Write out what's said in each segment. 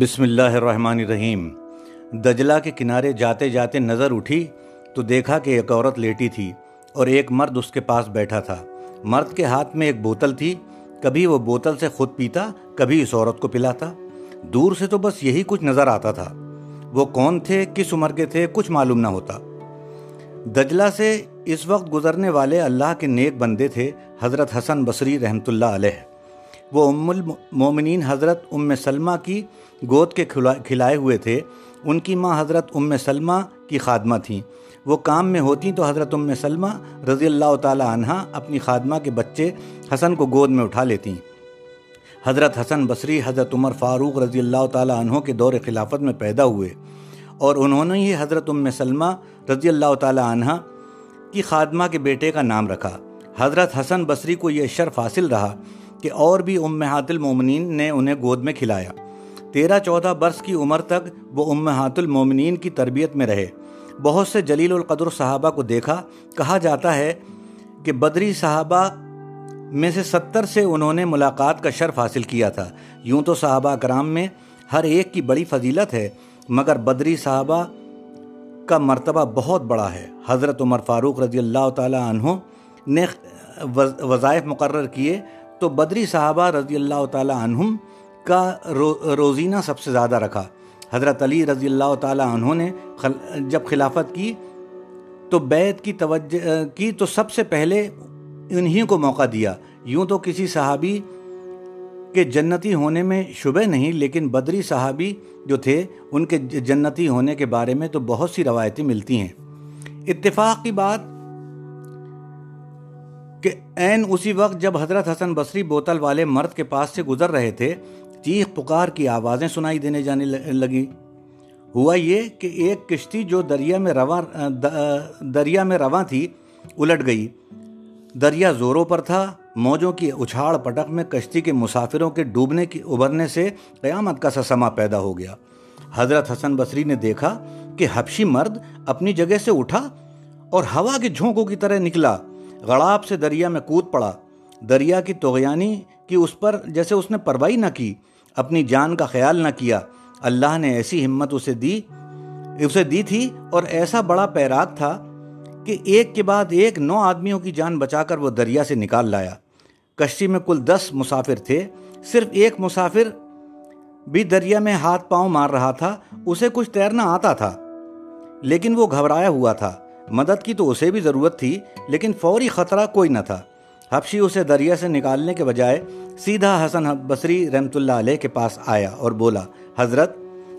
بسم اللہ الرحمن الرحیم۔ دجلہ کے کنارے جاتے جاتے نظر اٹھی تو دیکھا کہ ایک عورت لیٹی تھی اور ایک مرد اس کے پاس بیٹھا تھا۔ مرد کے ہاتھ میں ایک بوتل تھی۔ کبھی وہ بوتل سے خود پیتا، کبھی اس عورت کو پلاتا۔ دور سے تو بس یہی کچھ نظر آتا تھا۔ وہ کون تھے، کس عمر کے تھے، کچھ معلوم نہ ہوتا۔ دجلہ سے اس وقت گزرنے والے اللہ کے نیک بندے تھے، حضرت حسن بصری رحمۃ اللہ علیہ۔ وہ ام المومنین حضرت ام سلمہ کی گود کے کھلائے ہوئے تھے۔ ان کی ماں حضرت ام سلمہ کی خادمہ تھیں۔ وہ کام میں ہوتی تو حضرت ام سلمہ رضی اللہ تعالی عنہ اپنی خادمہ کے بچے حسن کو گود میں اٹھا لیتی۔ حضرت حسن بصری، حضرت عمر فاروق رضی اللہ تعالی عنہ کے دور خلافت میں پیدا ہوئے۔ اور انہوں نے ہی حضرت ام سلمہ رضی اللہ تعالی عنہ کی خادمہ کے بیٹے کا نام رکھا۔ حضرت حسن بصری کو یہ شرف حاصل رہا۔ کہ اور بھی امہات المومنین نے انہیں گود میں کھلایا۔ تیرہ چودہ برس کی عمر تک وہ امہات المومنین کی تربیت میں رہے۔ بہت سے جلیل القدر صحابہ کو دیکھا، کہا جاتا ہے کہ بدری صحابہ میں سے ستر سے انہوں نے ملاقات کا شرف حاصل کیا تھا۔ یوں تو صحابہ کرام میں ہر ایک کی بڑی فضیلت ہے، مگر بدری صحابہ کا مرتبہ بہت بڑا ہے۔ حضرت عمر فاروق رضی اللہ تعالی عنہ نے وظائف مقرر کیے تو بدری صحابہ رضی اللہ تعالی عنہم کا روزینہ سب سے زیادہ رکھا۔ حضرت علی رضی اللہ تعالی عنہ نے جب خلافت کی تو بیت کی توجہ، کی تو سب سے پہلے انہی کو موقع دیا۔ یوں تو کسی صحابی کے جنتی ہونے میں شبہ نہیں، لیکن بدری صحابی جو تھے، ان کے جنتی ہونے کے بارے میں تو بہت سی روایتیں ملتی ہیں۔ اتفاق کی بات کہ عین اسی وقت جب حضرت حسن بصری بوتل والے مرد کے پاس سے گزر رہے تھے، چیخ پکار کی آوازیں سنائی دینے جانے لگی۔ ہوا یہ کہ ایک کشتی جو دریا میں رواں دریا میں رواں تھی، الٹ گئی۔ دریا زوروں پر تھا، موجوں کی اچھاڑ پٹک میں کشتی کے مسافروں کے ڈوبنے کی ابھرنے سے قیامت کا سسما پیدا ہو گیا۔ حضرت حسن بصری نے دیکھا کہ حبشی مرد اپنی جگہ سے اٹھا اور ہوا کے جھونکوں کی طرح نکلا۔ غڑاب سے دریا میں کود پڑا۔ دریا کی توغیانی کی اس پر جیسے اس نے پروائی نہ کی، اپنی جان کا خیال نہ کیا۔ اللہ نے ایسی ہمت اسے دی اسے دی تھی اور ایسا بڑا پیراک تھا کہ ایک کے بعد ایک نو آدمیوں کی جان بچا کر وہ دریا سے نکال لایا۔ کشتی میں کل دس مسافر تھے، صرف ایک مسافر بھی دریا میں ہاتھ پاؤں مار رہا تھا، اسے کچھ تیرنا آتا تھا، لیکن وہ گھبرایا ہوا تھا۔ مدد کی تو اسے بھی ضرورت تھی، لیکن فوری خطرہ کوئی نہ تھا۔ حبشی اسے دریا سے نکالنے کے بجائے سیدھا حسن بصری رحمت اللہ علیہ کے پاس آیا اور بولا، حضرت،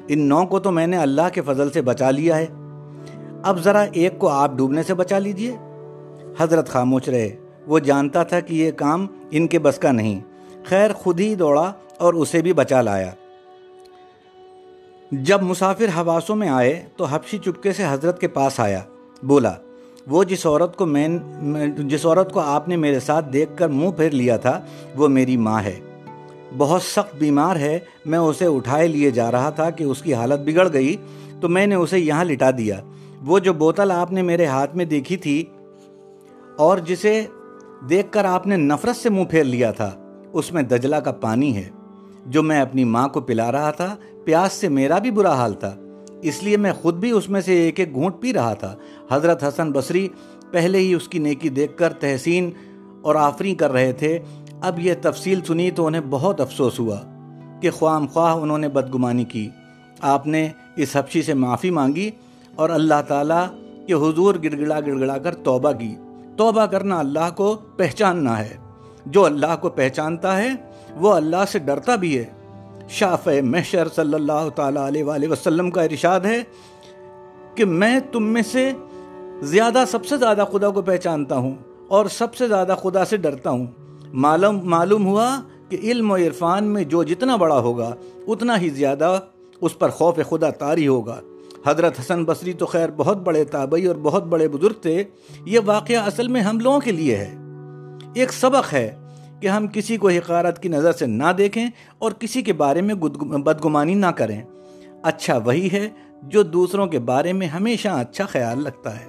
ان نو کو تو میں نے اللہ کے فضل سے بچا لیا ہے۔ اب ذرا ایک کو آپ ڈوبنے سے بچا لیجیے۔ حضرت خاموش رہے۔ وہ جانتا تھا کہ یہ کام ان کے بس کا نہیں۔ خیر، خود ہی دوڑا اور اسے بھی بچا لایا۔ جب مسافر حواسوں میں آئے تو حبشی چپکے سے حضرت کے پاس آیا۔ بولا، وہ جس عورت کو میں جس عورت کو آپ نے میرے ساتھ دیکھ کر منہ پھیر لیا تھا، وہ میری ماں ہے۔ بہت سخت بیمار ہے، میں اسے اٹھائے لیے جا رہا تھا کہ اس کی حالت بگڑ گئی، تو میں نے اسے یہاں لٹا دیا۔ وہ جو بوتل آپ نے میرے ہاتھ میں دیکھی تھی، اور جسے دیکھ کر آپ نے نفرت سے منہ پھیر لیا تھا، اس میں دجلہ کا پانی ہے۔ جو میں اپنی ماں کو پلا رہا تھا، پیاس سے میرا بھی برا حال تھا۔ اس لیے میں خود بھی اس میں سے ایک ایک گھونٹ پی رہا تھا۔ حضرت حسن بصری پہلے ہی اس کی نیکی دیکھ کر تحسین اور آفری کر رہے تھے۔ اب یہ تفصیل سنی تو انہیں بہت افسوس ہوا کہ خواہ خواہ انہوں نے بدگمانی کی۔ آپ نے اس حبشی سے معافی مانگی اور اللہ تعالیٰ کے حضور گڑ گڑا گڑ گڑا کر توبہ کی۔ توبہ کرنا اللہ کو پہچاننا ہے۔ جو اللہ کو پہچانتا ہے، وہ اللہ سے ڈرتا بھی ہے۔ شاف محشر صلی اللہ تعالیٰ علیہ وآلہ وسلم کا ارشاد ہے کہ میں تم میں سے زیادہ سب سے زیادہ خدا کو پہچانتا ہوں اور سب سے زیادہ خدا سے ڈرتا ہوں۔ معلوم معلوم ہوا کہ علم و عرفان میں جو جتنا بڑا ہوگا، اتنا ہی زیادہ اس پر خوف خدا تاری ہوگا۔ حضرت حسن بصری تو خیر بہت بڑے تابعی اور بہت بڑے بزرگ تھے، یہ واقعہ اصل میں ہم لوگوں کے لیے ہے۔ ایک سبق ہے کہ ہم کسی کو حقارت کی نظر سے نہ دیکھیں اور کسی کے بارے میں بدگمانی نہ کریں۔ اچھا وہی ہے جو دوسروں کے بارے میں ہمیشہ اچھا خیال رکھتا ہے۔